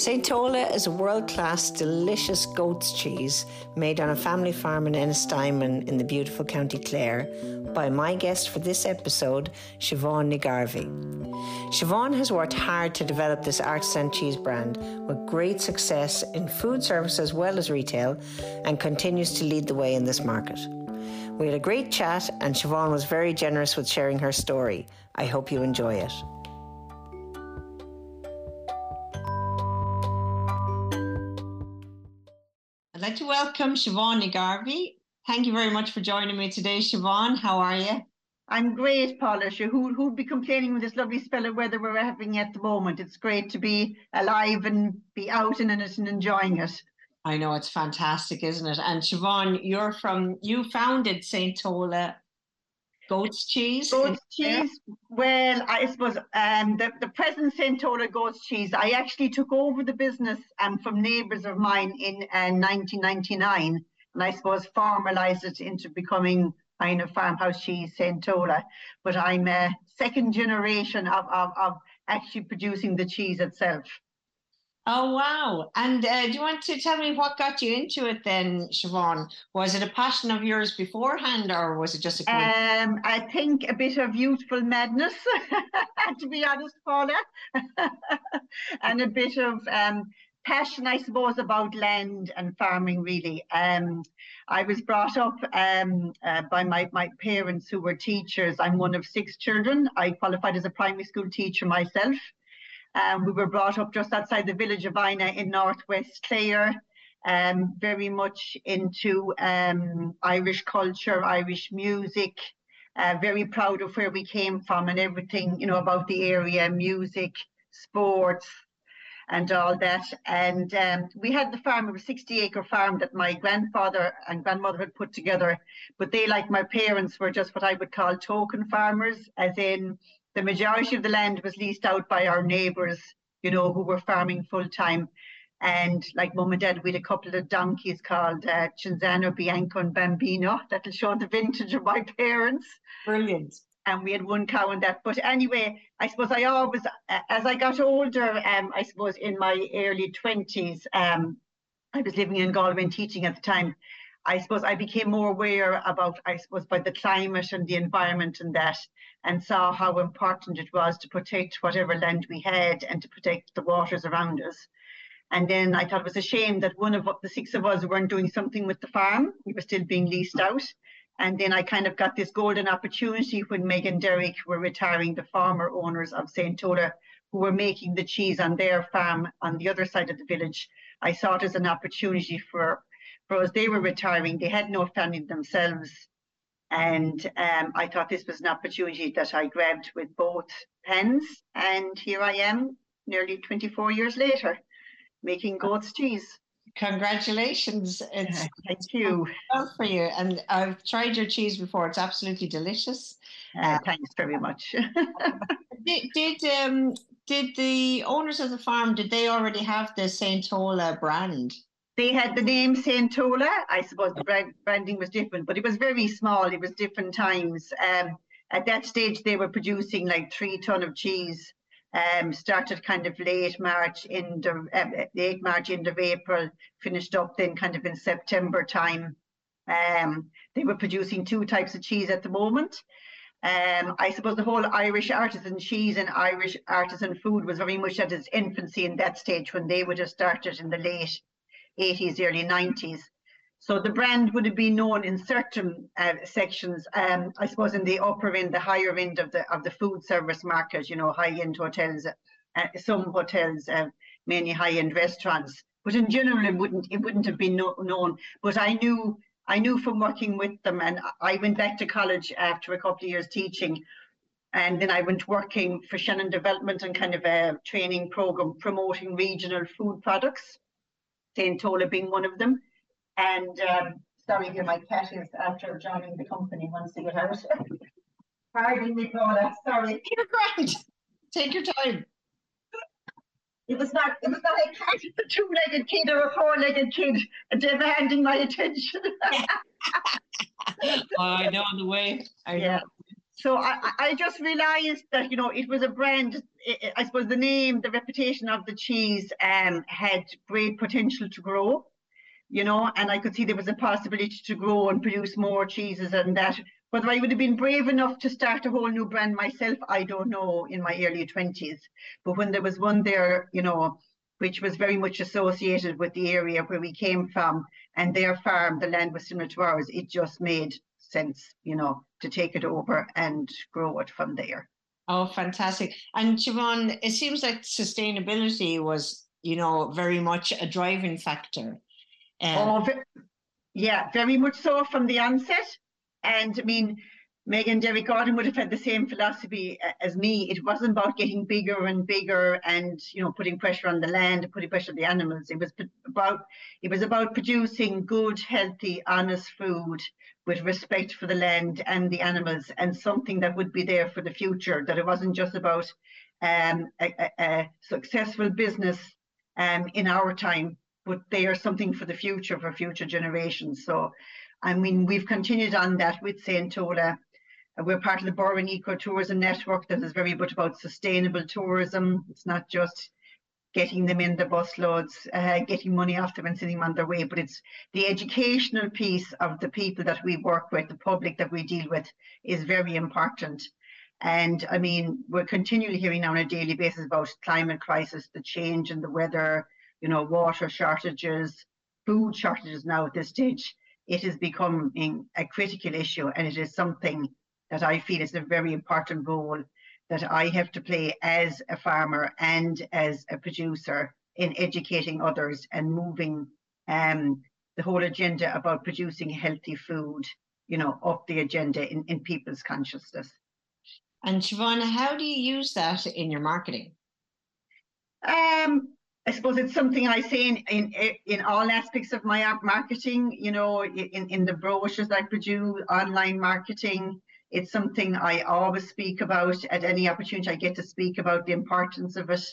St. Tola is a world class, delicious goat's cheese made on a family farm in Ennistymon in the beautiful County Clare by my guest for this episode, Siobhan Ní Gháirbhith. Siobhan has worked hard to develop this artisan cheese brand with great success in food service as well as retail and continues to lead the way in this market. We had a great chat, and Siobhan was very generous with sharing her story. I hope you enjoy it. I'd like to welcome Siobhan Ní Gháirbhith. Thank you very much for joining me today, Siobhan. How are you? I'm great, Paula. Who, who'd be complaining with this lovely spell of weather we're having at the moment? It's great to be alive and be out and in it and enjoying it. I know it's fantastic, isn't it? And Siobhan, you're from you founded Saint Tola Goat's Cheese. Goat's cheese. Well, I suppose um, the the present Saint Tola Goat's Cheese. I actually took over the business um, from neighbours of mine in uh, 1999, and I suppose formalised it into becoming kind of farmhouse cheese Saint Tola. But I'm a second generation of, of, of actually producing the cheese itself. Oh wow! And uh, do you want to tell me what got you into it then, Siobhan? Was it a passion of yours beforehand, or was it just a? Um, I think a bit of youthful madness, to be honest, Paula, and a bit of um, passion, I suppose, about land and farming. Really, um, I was brought up um, uh, by my my parents who were teachers. I'm one of six children. I qualified as a primary school teacher myself. Um, we were brought up just outside the village of Inagh in northwest Clare, um, very much into um, Irish culture, Irish music. Uh, very proud of where we came from and everything, you know, about the area, music, sports, and all that. And um, we had the farm, it was a 60 acre farm that my grandfather and grandmother had put together. But they, like my parents, were just what I would call token farmers, as in the majority of the land was leased out by our neighbours, you know, who were farming full time. And like mum and dad, we had a couple of donkeys called uh, Cinzano, Bianco, and Bambino. That'll show the vintage of my parents. Brilliant. And we had one cow and that. But anyway, I suppose I always, as I got older, um, I suppose in my early 20s, um, I was living in Galway and teaching at the time. I suppose I became more aware about, I suppose, by the climate and the environment and that and saw how important it was to protect whatever land we had and to protect the waters around us. And then I thought it was a shame that one of the six of us weren't doing something with the farm. We were still being leased out. And then I kind of got this golden opportunity when Meg and Derek were retiring, the farmer owners of St. Tola, who were making the cheese on their farm on the other side of the village. I saw it as an opportunity for, for. They were retiring, they had no family themselves. And um, I thought this was an opportunity that I grabbed with both hands. And here I am, nearly 24 years later, making goat's cheese. Congratulations. It's, Thank you. Well for you. And I've tried your cheese before. It's absolutely delicious. Uh, thanks very much. did did, um, did the owners of the farm, did they already have the St. Tola brand? They had the name Saint Tola. I suppose the brand, branding was different, but it was very small. It was different times. Um, at that stage, they were producing like three ton of cheese. Um, started kind of late March, end of uh, late March, end of April. Finished up then kind of in September time. Um, they were producing two types of cheese at the moment. Um, I suppose the whole Irish artisan cheese and Irish artisan food was very much at its infancy in that stage when they would have started in the late 80s, early 90s. So the brand would have been known in certain uh, sections, um, I suppose in the upper end, the higher end of the of the food service market, you know, high-end hotels, uh, some hotels, uh, many high-end restaurants. But in general, it wouldn't it wouldn't have been no, known. But I knew I knew from working with them, and I went back to college after a couple of years teaching, and then I went working for Shannon Development and kind of a training program promoting regional food products. St. Tola being one of them. And um, sorry, here my cat is after joining the company once they get out. Pardon me, Paula. Sorry. You're grand. Take your time. It was not. It was not a cat. It's a two-legged kid or a four-legged kid demanding my attention. oh, I know the way. I yeah. So I, I just realized that you know it was a brand i suppose the name the reputation of the cheese um, had great potential to grow you know and i could see there was a possibility to grow and produce more cheeses and that. Whether i would have been brave enough to start a whole new brand myself i don't know in my early 20s but when there was one there you know which was very much associated with the area where we came from and their farm the land was similar to ours it just made sense, you know, to take it over and grow it from there. Oh, fantastic. And Siobhan, it seems like sustainability was, you know, very much a driving factor. Um, oh, yeah, very much so from the onset. And I mean, Meg and Derek Gordon would have had the same philosophy as me. It wasn't about getting bigger and bigger and you know putting pressure on the land, putting pressure on the animals. It was about it was about producing good, healthy, honest food with respect for the land and the animals, and something that would be there for the future. That it wasn't just about um, a, a, a successful business um, in our time, but they are something for the future for future generations. So. I mean, we've continued on that with St. Tola we're part of the Burren Ecotourism Network that is very much about sustainable tourism. It's not just getting them in the bus loads, uh, getting money off them and sending them on their way, but it's the educational piece of the people that we work with, the public that we deal with, is very important. And I mean, we're continually hearing now on a daily basis about climate crisis, the change in the weather, you know, water shortages, food shortages now at this stage. It is becoming a critical issue and it is something that I feel is a very important role that I have to play as a farmer and as a producer in educating others and moving um, the whole agenda about producing healthy food, you know, up the agenda in, in people's consciousness. And Siobhan, how do you use that in your marketing? Um, I suppose it's something I say in, in in all aspects of my marketing. You know, in in the brochures I produce, online marketing, it's something I always speak about at any opportunity I get to speak about the importance of it.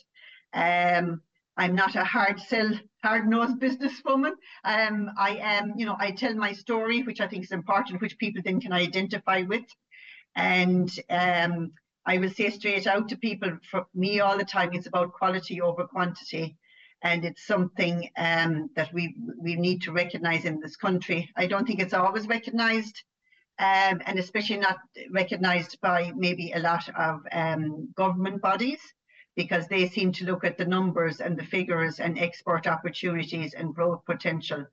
Um, I'm not a hard sell, hard nosed businesswoman. Um, I am, you know, I tell my story, which I think is important, which people then can identify with. And um, I will say straight out to people, for me all the time, it's about quality over quantity. And it's something um, that we we need to recognize in this country. I don't think it's always recognized um, and especially not recognised by maybe a lot of um, government bodies because they seem to look at the numbers and the figures and export opportunities and growth potential.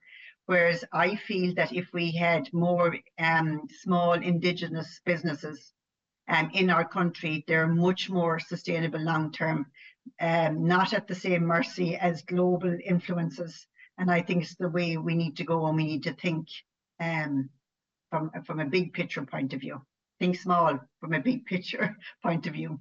Whereas I feel that if we had more um, small indigenous businesses um, in our country, they're much more sustainable long term, um, not at the same mercy as global influences. And I think it's the way we need to go and we need to think um, from from a big picture point of view. Think small from a big picture point of view.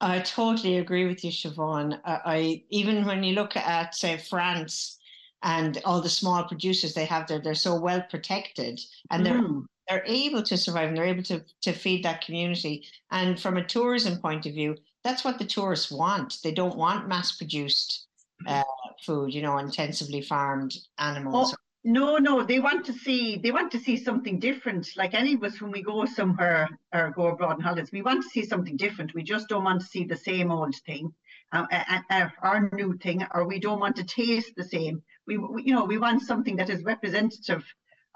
I totally agree with you, Siobhan. I, I even when you look at say France and all the small producers they have there, they're so well protected and they're mm. they're able to survive and they're able to to feed that community. And from a tourism point of view, that's what the tourists want. They don't want mass produced uh, food, you know, intensively farmed animals. No, no, they want to see they want to see something different. Like any of us, when we go somewhere or go abroad in holidays, we want to see something different. We just don't want to see the same old thing, uh, uh, uh, our new thing, or we don't want to taste the same. We, we, you know, we want something that is representative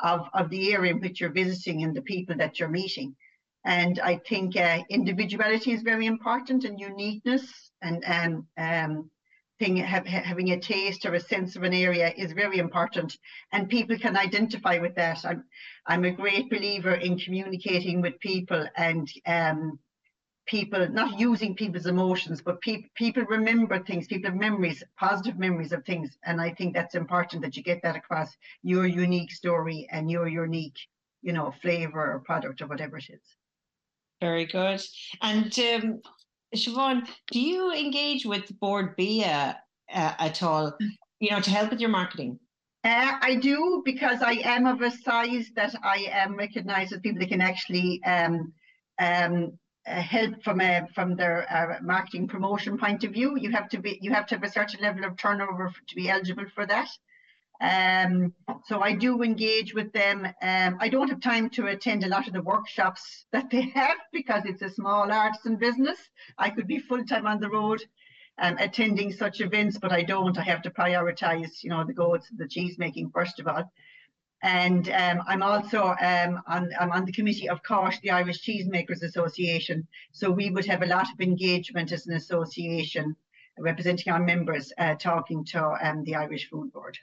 of of the area in which you're visiting and the people that you're meeting. And I think uh, individuality is very important and uniqueness and um, um, thing have, having a taste or a sense of an area is very important and people can identify with that. I'm i'm a great believer in communicating with people and um, people not using people's emotions but pe- people remember things people have memories positive memories of things and i think that's important that you get that across your unique story and your unique you know flavor or product or whatever it is. Very good. And um, Siobhan, do you engage with Bord Bia uh, at all, you know, to help with your marketing? Uh, I do because I am of a size that I am recognised as people that can actually um, um, uh, help from a from their uh, marketing promotion point of view. You have to be you have to have a certain level of turnover to be eligible for that. Um, so I do engage with them. Um, I don't have time to attend a lot of the workshops that they have because it's a small artisan business. I could be full time on the road um, attending such events, but I don't. I have to prioritize, you know, the goats, the cheese making first of all. And um, I'm also um, on, I'm on the committee of CÁIS, the Irish Cheesemakers Association. So we would have a lot of engagement as an association representing our members, uh, talking to um, the Irish Food Board.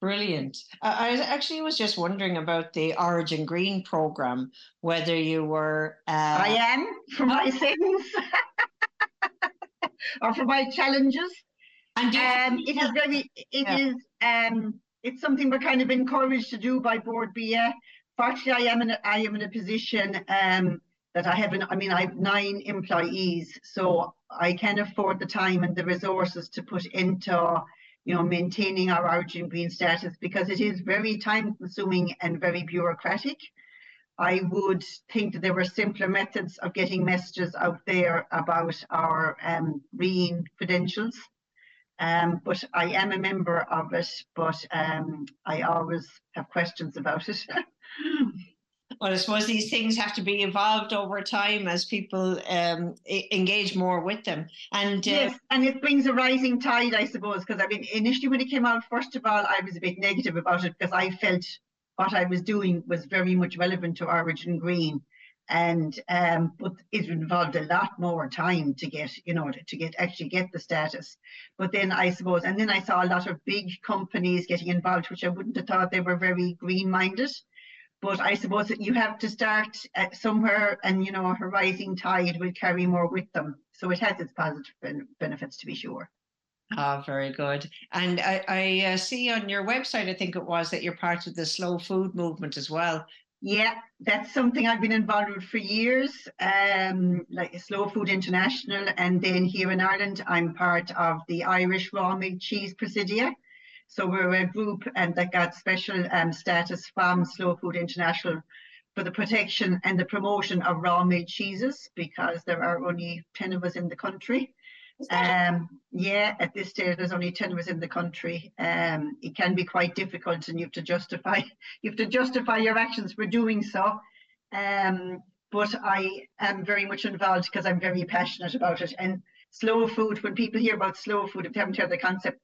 Brilliant. I actually was just wondering about the Origin Green program, whether you were. Uh... I am for my sins or for my challenges. And um, it is very, It yeah. is. um, it's something we're kind of encouraged to do by Bord Bia. Fortunately, I am in a, I am in a position um, that I have. An, I mean, I have nine employees, so I can afford the time and the resources to put into you know, maintaining our origin green status because it is very time consuming and very bureaucratic. I would think that there were simpler methods of getting messages out there about our um, green credentials. Um, but I am a member of it, but um, I always have questions about it. well, I suppose these things have to be evolved over time as people um, engage more with them. And uh, yes, and it brings a rising tide, I suppose. Because I mean, initially when it came out, first of all, I was a bit negative about it because I felt what I was doing was very much relevant to Origin Green, and um, but it involved a lot more time to get, you know, to get actually get the status. But then I suppose, and then I saw a lot of big companies getting involved, which I wouldn't have thought they were very green-minded but I suppose that you have to start somewhere, and you know, a rising tide will carry more with them. So it has its positive ben- benefits to be sure. Ah, oh, very good. And I, I uh, see on your website, I think it was that you're part of the slow food movement as well. Yeah, that's something I've been involved with for years, um, like Slow Food International. And then here in Ireland, I'm part of the Irish Raw Milk Cheese Presidia. So we're a group and that got special um, status from Slow Food International for the protection and the promotion of raw made cheeses because there are only 10 of us in the country. Um, yeah, at this stage there's only 10 of us in the country. Um, it can be quite difficult and you have to justify you have to justify your actions for doing so. Um, but I am very much involved because I'm very passionate about it. And slow food, when people hear about slow food, if they haven't heard the concept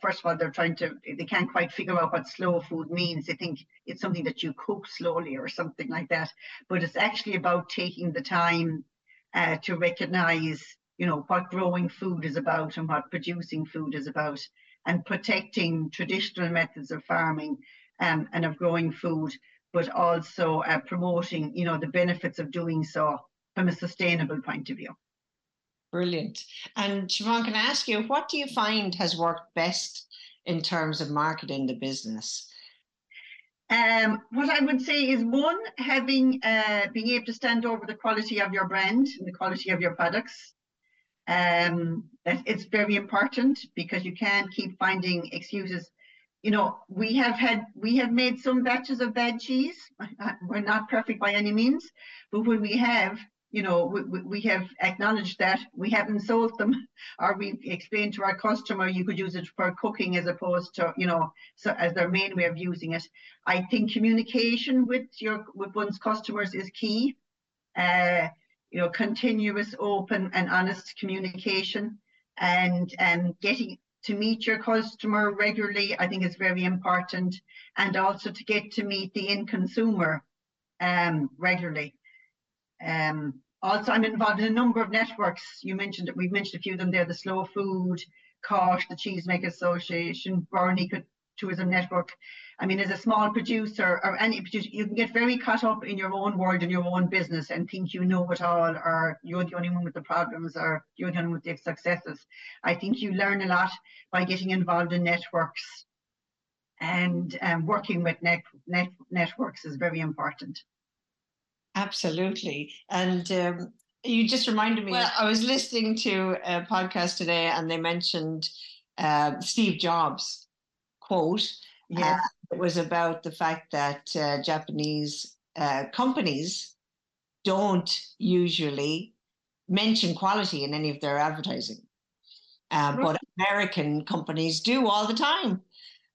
first of all, they're trying to, they can't quite figure out what slow food means. They think it's something that you cook slowly or something like that. But it's actually about taking the time uh, to recognize, you know, what growing food is about and what producing food is about and protecting traditional methods of farming um, and of growing food, but also uh, promoting, you know, the benefits of doing so from a sustainable point of view. Brilliant. And Siobhan, can I ask you, what do you find has worked best in terms of marketing the business? Um, what I would say is one, having uh, being able to stand over the quality of your brand and the quality of your products. Um, it's very important because you can't keep finding excuses. You know, we have had we have made some batches of bad cheese. We're not perfect by any means, but when we have, you know, we, we have acknowledged that we haven't sold them, or we explained to our customer you could use it for cooking as opposed to, you know, so as their main way of using it. I think communication with your with one's customers is key. Uh, you know, continuous, open, and honest communication, and and getting to meet your customer regularly, I think is very important, and also to get to meet the end consumer um, regularly. Um, also, I'm involved in a number of networks. You mentioned. We've mentioned a few of them there: the Slow Food, CÁIS, the Cheesemaker Association, Burren Ecotourism Network. I mean, as a small producer or any producer, you can get very caught up in your own world and your own business and think you know it all, or you're the only one with the problems, or you're the only one with the successes. I think you learn a lot by getting involved in networks, and um, working with net, net networks is very important. Absolutely. And um, you just reminded me, well, I was listening to a podcast today and they mentioned uh, Steve Jobs' quote. Yeah. Uh, it was about the fact that uh, Japanese uh, companies don't usually mention quality in any of their advertising. Uh, right. But American companies do all the time.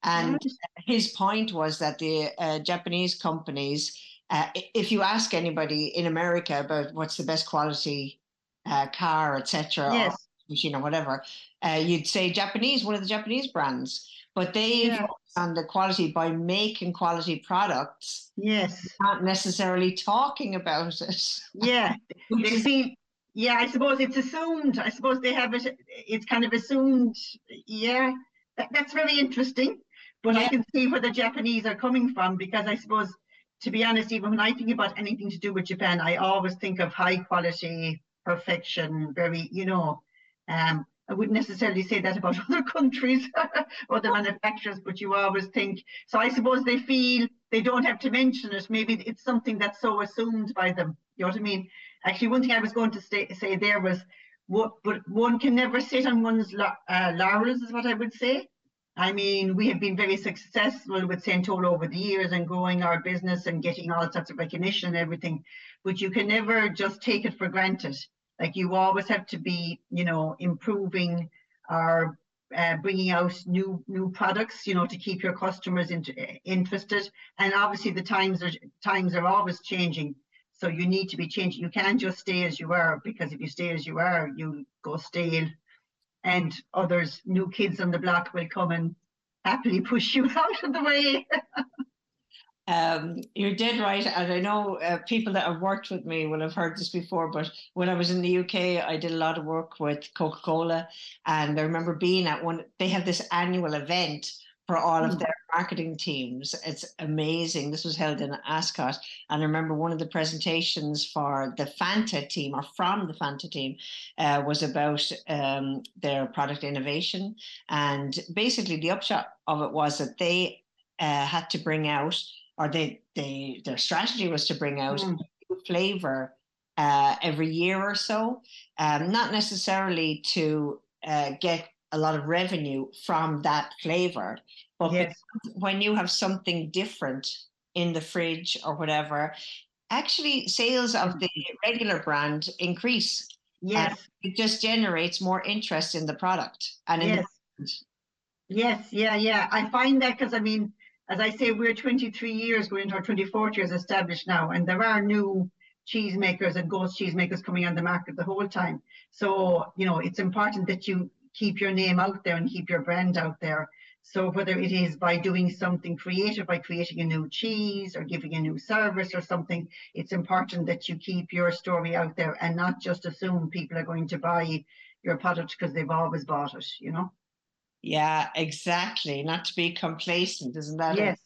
And his point was that the uh, Japanese companies, uh, if you ask anybody in America about what's the best quality uh, car, etc., yes. or machine or whatever, uh, you'd say Japanese, one of the Japanese brands. But they Yeah. focus on the quality by making quality products, Yes. not necessarily talking about it. Yeah. They feel, yeah, I suppose it's assumed. I suppose they have it, it's kind of assumed. Yeah, that, that's very interesting. But I can see where the Japanese are coming from because I suppose, to be honest, even when I think about anything to do with Japan, I always think of high quality, perfection, very, you know, um, I wouldn't necessarily say that about other countries or the manufacturers, but you always think. So I suppose they feel they don't have to mention it. Maybe it's something that's so assumed by them. You know what I mean? Actually, one thing I was going to say, say there was, what, but one can never sit on one's la- uh, laurels, is what I would say. I mean, we have been very successful with St. Tola over the years and growing our business and getting all sorts of recognition and everything, but you can never just take it for granted. Like you always have to be, you know, improving or uh, bringing out new new products, you know, to keep your customers into, interested. And obviously, the times are times are always changing, so you need to be changing. You can't just stay as you are because if you stay as you are, you go stale, and others, new kids on the block, will come and happily push you out of the way. Um, you're dead right, and I know uh, people that have worked with me will have heard this before. But when I was in the UK, I did a lot of work with Coca Cola, and I remember being at one. They have this annual event for all of Mm. their marketing teams. It's amazing. This was held in Ascot, and I remember one of the presentations for the Fanta team or from the Fanta team uh, was about um, their product innovation, and basically the upshot of it was that they uh, had to bring out or they they their strategy was to bring out Mm. new flavor uh, every year or so, um, not necessarily to uh, get a lot of revenue from that flavor, but Yes. when you have something different in the fridge or whatever, actually sales of the mm-hmm. regular brand increase. Yes. It just generates more interest in the product and in the Yes. brand. Yes, yeah, yeah. I find that because I mean, as I say, we're 23 years, we're into our 24th years established now, and there are new cheesemakers and ghost cheesemakers coming on the market the whole time. So, you know, it's important that you keep your name out there and keep your brand out there. So whether it is by doing something creative, by creating a new cheese or giving a new service or something, it's important that you keep your story out there and not just assume people are going to buy your product because they've always bought it, you know? Yeah, exactly. Not to be complacent, isn't that it? Yes.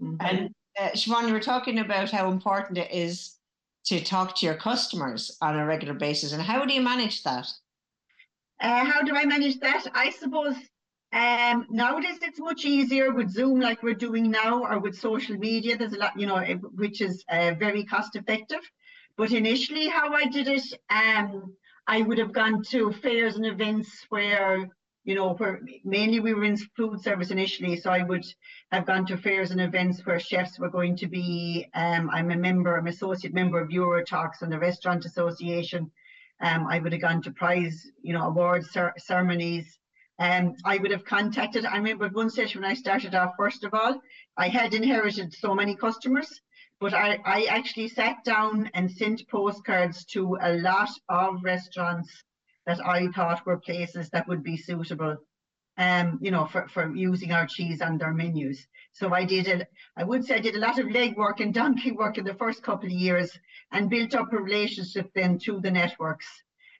Mhm. And uh, Siobhan, you were talking about how important it is to talk to your customers on a regular basis. And how do you manage that? Uh, how do I manage that? I suppose um, nowadays it's much easier with Zoom, like we're doing now, or with social media. There's a lot, you know, which is uh, very cost effective. But initially, how I did it, um, I would have gone to fairs and events where, you know, where mainly we were in food service initially. So I would have gone to fairs and events where chefs were going to be. Um, I'm a member, I'm associate member of Euro-Toques and the Restaurant Association. Um, I would have gone to prize, you know, awards cer- ceremonies. Um, I would have contacted. I remember one stage when I started off. First of all, I had inherited so many customers, but I, I actually sat down and sent postcards to a lot of restaurants that I thought were places that would be suitable, um, you know, for, for using our cheese on their menus. So I did a, I would say I did a lot of legwork and donkey work in the first couple of years and built up a relationship then through the networks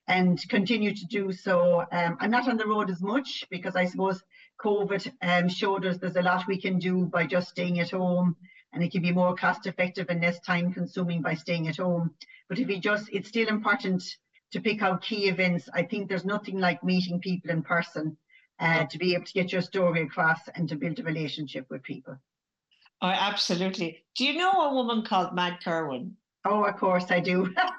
and continue to do so. Um, I'm not on the road as much because I suppose COVID um, showed us there's a lot we can do by just staying at home and it can be more cost effective and less time consuming by staying at home. But if you just, it's still important to pick out key events. I think there's nothing like meeting people in person uh, to be able to get your story across and to build a relationship with people. Oh, absolutely. Do you know a woman called Mags Kerwin? Oh, of course I do.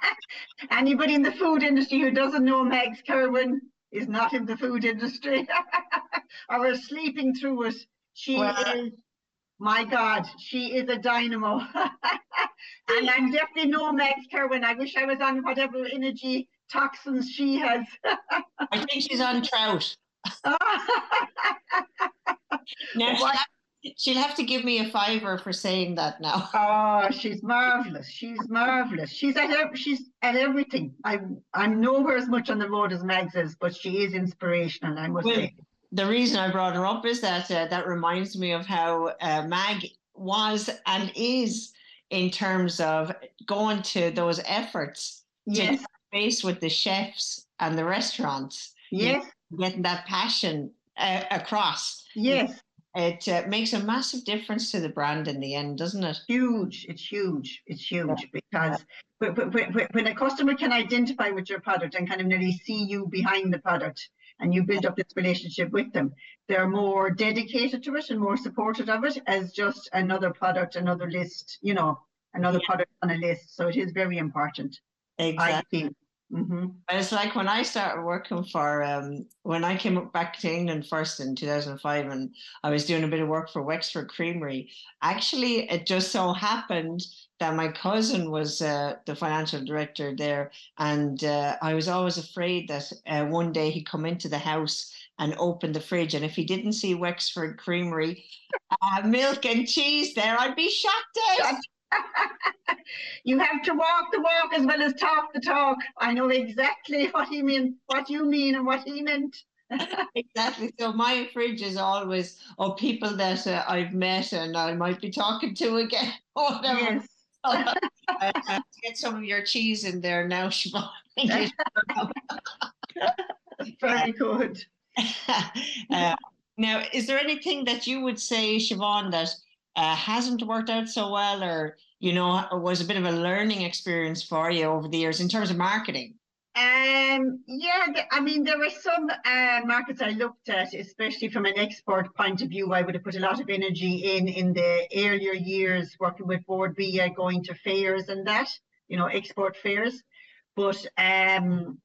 Anybody in the food industry who doesn't know Mags Kerwin is not in the food industry or is sleeping through it. She Well- uh, is, my God, she is a dynamo. and I'm definitely no Mags Kerwin. I wish I was on whatever energy toxins she has. I think she's on trout. Now, What? She'll have to give me a fiver for saying that now. Oh, she's marvelous. She's marvelous. She's at ev- she's at everything. I'm I'm nowhere as much on the road as Mags is, but she is inspirational. I must Well, say. The reason I brought her up is that uh, that reminds me of how uh, Mag was and is in terms of going to those efforts Yes, to face with the chefs and the restaurants, yes, getting that passion uh, across. yes. It uh, makes a massive difference to the brand in the end, doesn't it? Huge. It's huge. It's huge because when, when, when a customer can identify with your product and kind of nearly see you behind the product and you build up this relationship with them, they're more dedicated to it and more supportive of it as just another product, another list, you know, another product on a list. So it is very important. Exactly. I feel. hmm It's like when I started working for, um, when I came back to England first in 2005 and I was doing a bit of work for Wexford Creamery. Actually, it just so happened that my cousin was uh, the financial director there. And uh, I was always afraid that uh, one day he'd come into the house and open the fridge. And if he didn't see Wexford Creamery uh, milk and cheese there, I'd be shocked out. you have to walk the walk as well as talk the talk. I know exactly what he mean, what you mean, and what he meant. Exactly. So my fridge is always of people that uh, I've met and I might be talking to again. or Whatever. Yes. Uh, get some of your cheese in there now, Siobhan. Thank Very good. uh, now, is there anything that you would say, Siobhan, that uh, hasn't worked out so well, or you know, was a bit of a learning experience for you over the years in terms of marketing? Um, yeah, I mean, there were some uh, markets I looked at, especially from an export point of view. I would have put a lot of energy in in the earlier years, working with Bord Bia, going to fairs and that, you know, export fairs. But um,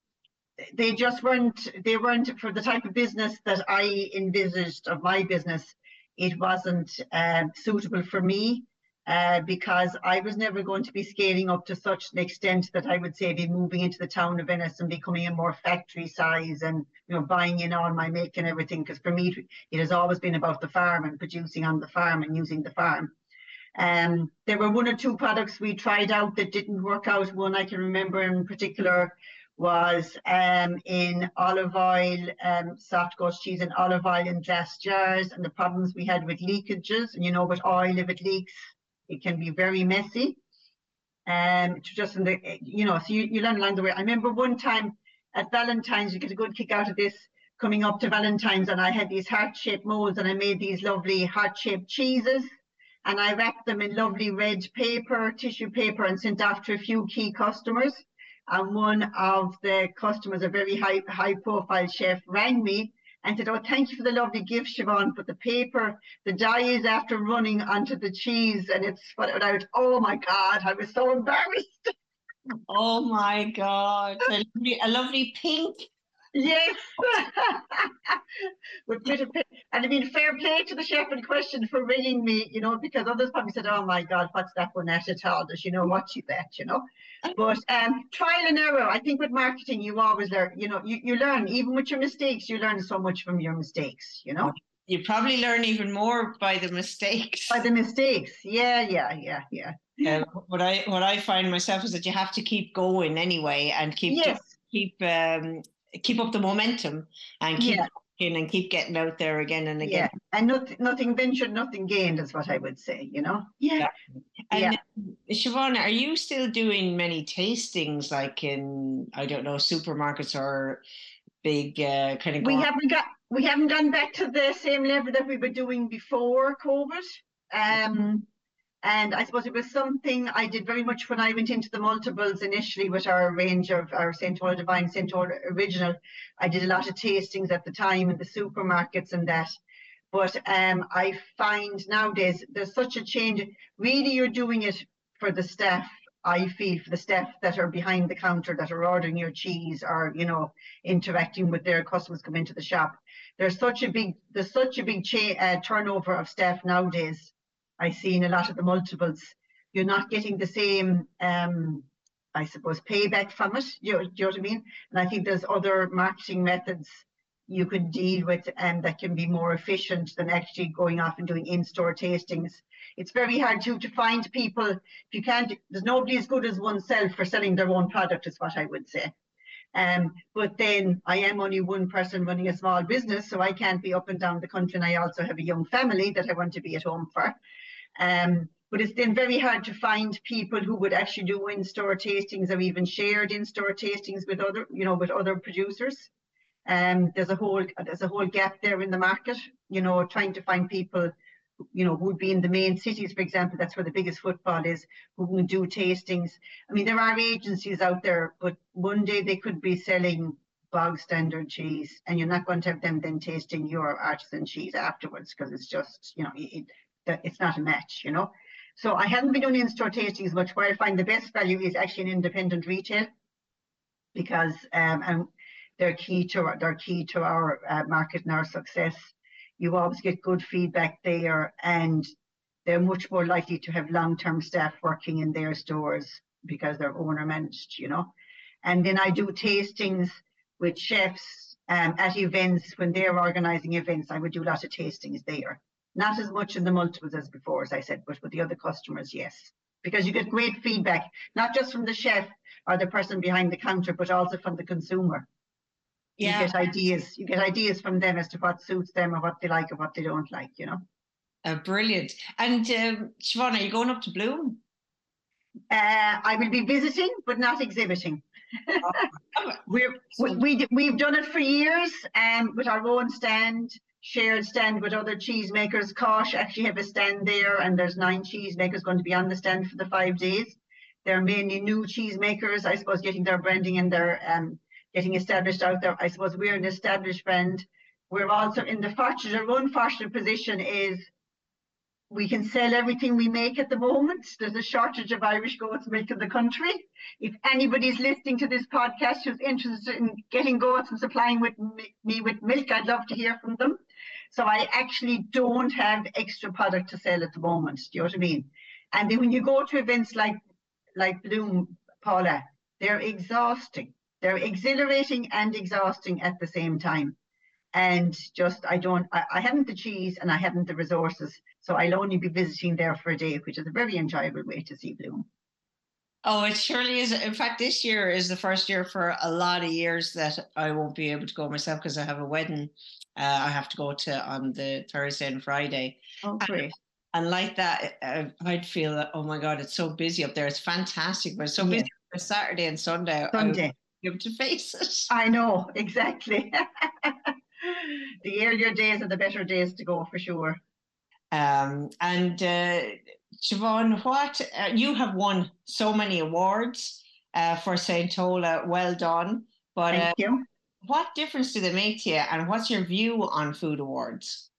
they just weren't. They weren't for the type of business that I envisaged of my business. It wasn't um, suitable for me uh, because I was never going to be scaling up to such an extent that I would say be moving into the town of Ennis and becoming a more factory size and you know buying in all my make and everything. Because for me, it has always been about the farm and producing on the farm and using the farm. Um, there were one or two products we tried out that didn't work out. One I can remember in particular was um, in olive oil, um, soft goat cheese and olive oil in glass jars, and the problems we had with leakages. And you know, with oil, if it leaks, it can be very messy. Um, just in the, you know, so you, you learn along the way. I remember one time at Valentine's, you get a good kick out of this coming up to Valentine's, and I had these heart-shaped molds, and I made these lovely heart-shaped cheeses, and I wrapped them in lovely red paper, tissue paper, and sent off to a few key customers. And one of the customers, a very high high-profile chef, rang me and said, "Oh, thank you for the lovely gift, Siobhan, but the paper, the dye is after running onto the cheese, and it's sputtered out." Oh my God, I was so embarrassed. Oh my God. A lovely, a lovely pink. Yes, with bit of pa- and I mean, fair play to the chef in question for ringing me, you know, because others probably said, "Oh my God, what's that one at at all? Does she know what she bet?" You know. But um, trial and error. I think with marketing, you always learn. You know, you, you learn even with your mistakes. You learn so much from your mistakes. You know. You probably learn even more by the mistakes. By the mistakes. Yeah, yeah, yeah, yeah. Um, what I what I find myself is that you have to keep going anyway and keep Yes. keep um, keep up the momentum and keep Yeah. and keep getting out there again and again. Yeah, and nothing, nothing ventured, nothing gained is what I would say. You know. Yeah. And Yeah. um, Siobhan, are you still doing many tastings like in I don't know supermarkets or big uh, kind of We haven't got, we haven't gone back to the same level that we were doing before COVID. Um, and I suppose it was something I did very much when I went into the multiples initially with our range of our St. Tola Divine, St. Tola Original. I did a lot of tastings at the time in the supermarkets and that. But um, I find nowadays there's such a change. Really, you're doing it for the staff. I feel for the staff that are behind the counter that are ordering your cheese or you know interacting with their customers come into the shop. There's such a big there's such a big cha- uh, turnover of staff nowadays. I see in a lot of the multiples. You're not getting the same, um, I suppose, payback from it. You, you know what I mean? And I think there's other marketing methods you could deal with and that can be more efficient than actually going off and doing in-store tastings. It's very hard to, to find people, if you can't, there's nobody as good as oneself for selling their own product is what I would say. Um, but then I am only one person running a small business, so I can't be up and down the country. And I also have a young family that I want to be at home for. Um, but it's been very hard to find people who would actually do in-store tastings or even shared in-store tastings with other, you know, with other producers. Um, there's a whole there's a whole gap there in the market. You know, trying to find people, you know, who would be in the main cities, for example. That's where the biggest footfall is. Who can do tastings? I mean, there are agencies out there, but one day they could be selling bog standard cheese, and you're not going to have them then tasting your artisan cheese afterwards because it's just, you know, it, it's not a match. You know. So I haven't been doing in-store tastings much. Where I find the best value is actually in independent retail, because um, and they're key to our, they're key to our uh, market and our success. You always get good feedback there, and they're much more likely to have long-term staff working in their stores because they're owner managed, you know. And then I do tastings with chefs um, at events when they're organizing events. I would do a lot of tastings there. Not as much in the multiples as before, as I said, but with the other customers, yes. Because you get great feedback, not just from the chef or the person behind the counter, but also from the consumer. Yeah. You get ideas. You get ideas from them as to what suits them or what they like or what they don't like, you know. Uh, brilliant. And um, Siobhan, are you going up to Bloom? Uh, I will be visiting, but not exhibiting. Oh, We're, we, we, we've done it for years um, with our own stand shared stand with other cheesemakers. CÁIS actually have a stand there, and there's nine cheesemakers going to be on the stand for the five days. They're mainly new cheesemakers, I suppose, getting their branding and their um, getting established out there. I suppose we're an established brand. We're also in the fortunate, our own fortunate position is we can sell everything we make at the moment. There's a shortage of Irish goat's milk in the country. If anybody's listening to this podcast who's interested in getting goats and supplying with me with milk, I'd love to hear from them. So I actually don't have extra product to sell at the moment. Do you know what I mean? And then when you go to events like like Bloom, Paula, they're exhausting. They're exhilarating and exhausting at the same time. And just I don't I, I haven't the cheese and I haven't the resources. So I'll only be visiting there for a day, which is a very enjoyable way to see Bloom. Oh, it surely is. In fact, this year is the first year for a lot of years that I won't be able to go myself because I have a wedding uh, I have to go to on the Thursday and Friday. Oh, great. And, and like that, uh, I'd feel that, oh my God, it's so busy up there. It's fantastic, but it's so yeah. busy for Saturday and Sunday. Sunday. I able to face it. I know, exactly. the earlier days are the better days to go for sure. Um, and uh, Siobhan, what uh, you have won so many awards uh, for St. Tola. Well done. But Thank uh, you what difference do they make to you and what's your view on food awards?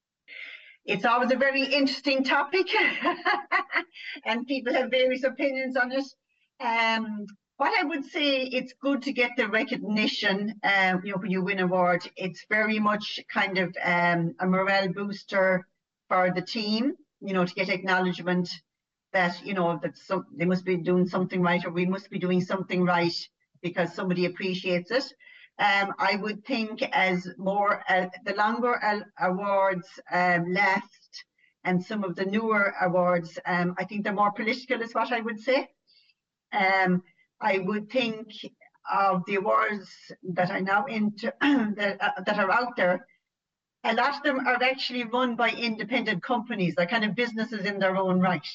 It's always a very interesting topic and people have various opinions on it. Um, what I would say, it's good to get the recognition. Um, you know, when you win an award, it's very much kind of um, a morale booster for the team. You know, to get acknowledgement that you know that some they must be doing something right, or we must be doing something right because somebody appreciates it. Um, I would think as more uh, the longer awards um, and some of the newer awards, um, I think they're more political, is what I would say. Um, I would think of the awards that are now into that, uh, that are out there. A lot of them are actually run by independent companies. They're kind of businesses in their own right.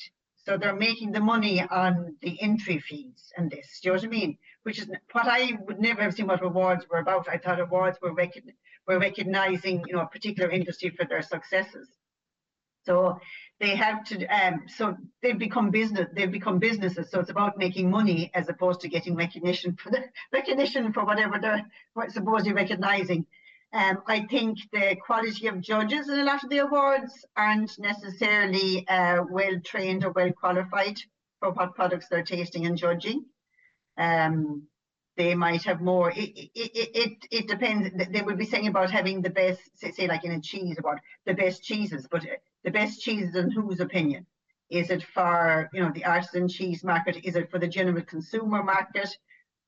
So they're making the money on the entry fees and this. Do you know what I mean? which is what I would never have seen what awards were about. I thought awards were, rec- were recognizing, you know, a particular industry for their successes. So they have to, um, so they've become business, they've become businesses. So it's about making money as opposed to getting recognition for the recognition for whatever they're supposedly recognizing. Um, I think the quality of judges in a lot of the awards aren't necessarily uh, well trained or well qualified for what products they're tasting and judging. Um, they might have more. It, it, it, it depends. They would be saying about having the best, say, say like in a cheese about the best cheeses, but the best cheeses in whose opinion? Is it for you know the artisan cheese market? Is it for the general consumer market?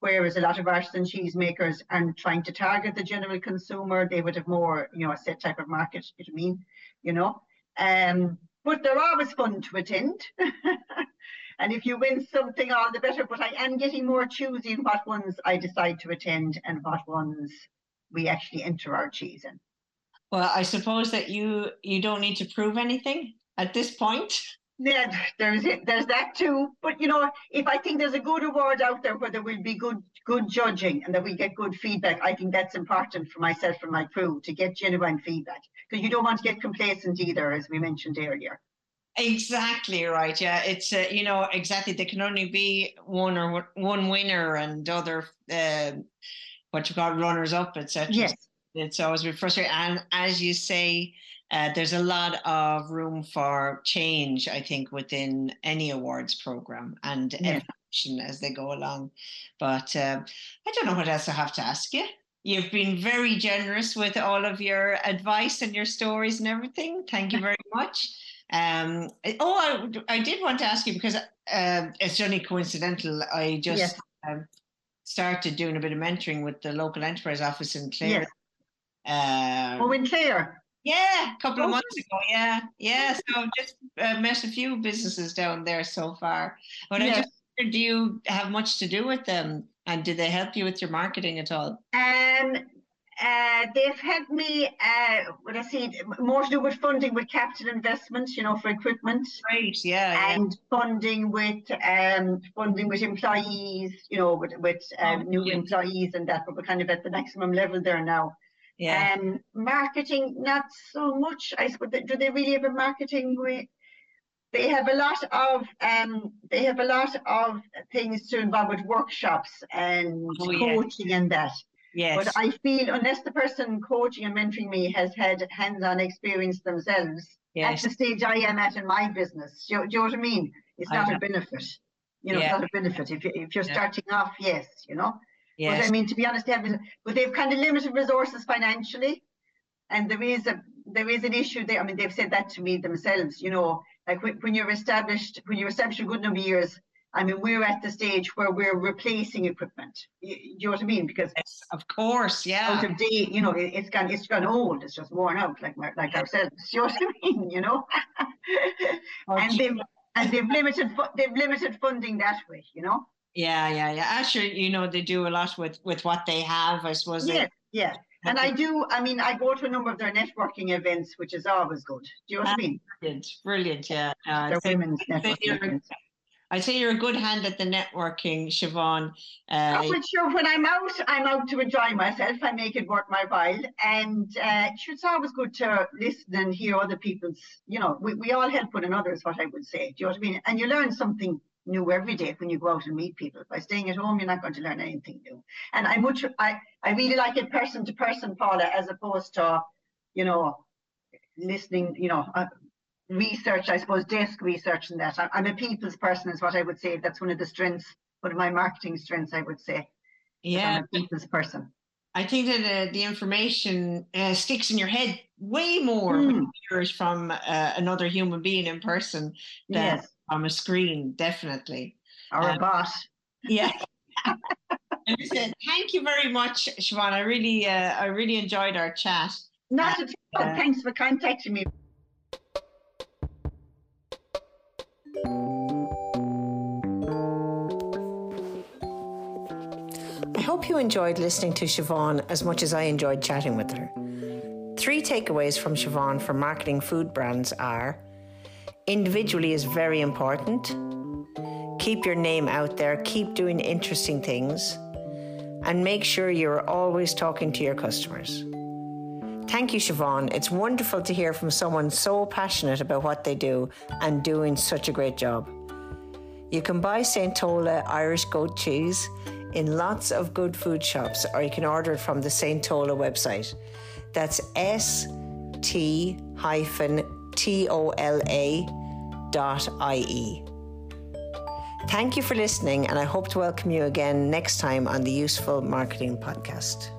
Whereas a lot of artisan cheesemakers are trying to target the general consumer, they would have more, you know, a set type of market, you know I mean, you know. Um, but they're always fun to attend. and if you win something, all the better. But I am getting more choosy in what ones I decide to attend and what ones we actually enter our cheese in. Well, I suppose that you you don't need to prove anything at this point. Yeah, there's it. There's that too. But you know, if I think there's a good award out there where there will be good good judging and that we get good feedback, I think that's important for myself and my crew to get genuine feedback because you don't want to get complacent either, as we mentioned earlier. Exactly right. Yeah, it's uh, you know exactly. There can only be one or one winner and other uh, what you call runners up, etc. Yes, it's always been frustrating. And as you say, uh, there's a lot of room for change, I think, within any awards program and yeah. evolution as they go along. But uh, I don't know what else I have to ask you. You've been very generous with all of your advice and your stories and everything. Thank you very much. Um, oh, I, I did want to ask you because uh, it's only coincidental. I just yes. um, started doing a bit of mentoring with the local enterprise office in Clare. Yes. oh, in Clare. Yeah, a couple of oh, months ago. Yeah, yeah. So I've just uh, met a few businesses down there so far. But I just do you have much to do with them, and do they help you with your marketing at all? Um, uh, they've helped me. Uh, what I see more to do with funding with capital investments, you know, for equipment. Right. Yeah. And yeah. funding with um funding with employees, you know, with with um, oh, new yeah. employees and that. But we're kind of at the maximum level there now. Yeah. Um, marketing, not so much. I suppose. Do they really have a marketing way? They have a lot of um, they have a lot of things to involve with workshops and oh, coaching yeah. and that. Yes. But I feel unless the person coaching and mentoring me has had hands-on experience themselves yes. at the stage I am at in my business, do, do you know what I mean? It's not a benefit. You know, yeah. it's not a benefit. If, if you're starting off, yes, you know. Yes. But I mean, to be honest, they have, but they've kind of limited resources financially, and there is a there is an issue there. I mean, they've said that to me themselves. You know, like when, when you're established, when you're established a good number of years. I mean, we're at the stage where we're replacing equipment. You, you know what I mean? Because yes, of course, yeah. Out of date, you know, it, has gone, it's gone old. It's just worn out, like like ourselves. You know what I mean? You know, oh, and they've and they've limited they've limited funding that way. You know. Yeah, yeah, yeah. Actually, you know, they do a lot with with what they have. I suppose. Yeah, they, yeah. And I do. I mean, I go to a number of their networking events, which is always good. Do you know what I mean? Brilliant, brilliant. Yeah. Uh, women's networking. I say you're a good hand at the networking, Siobhan. Uh, oh, but sure, when I'm out, I'm out to enjoy myself. I make it worth my while. And uh, it's always good to listen and hear other people's, you know, we, we all help one another, is what I would say. Do you know what I mean? And you learn something new every day when you go out and meet people. By staying at home, you're not going to learn anything new. And I much I, I really like it person to person, Paula, as opposed to, you know, listening, you know, uh, research, I suppose, desk research and that. I'm a people's person is what I would say. That's one of the strengths, one of my marketing strengths, I would say. Yeah. I'm a people's person. I think that uh, the information uh, sticks in your head way more mm. when you hear it from uh, another human being in person than yes on a screen, definitely. Or um, a bot. Yeah. listen, thank you very much, Siobhan. I really, uh, I really enjoyed our chat. Not at all. Uh, Thanks for contacting me. I hope you enjoyed listening to Siobhan as much as I enjoyed chatting with her. Three takeaways from Siobhan for marketing food brands are individually is very important. Keep your name out there, keep doing interesting things, and make sure you're always talking to your customers. Thank you, Siobhan. It's wonderful to hear from someone so passionate about what they do and doing such a great job. You can buy St. Tola Irish goat cheese in lots of good food shops, or you can order it from the St. Tola website. That's S T hyphen tola.ie. Thank you for listening, and I hope to welcome you again next time on the Useful Marketing Podcast.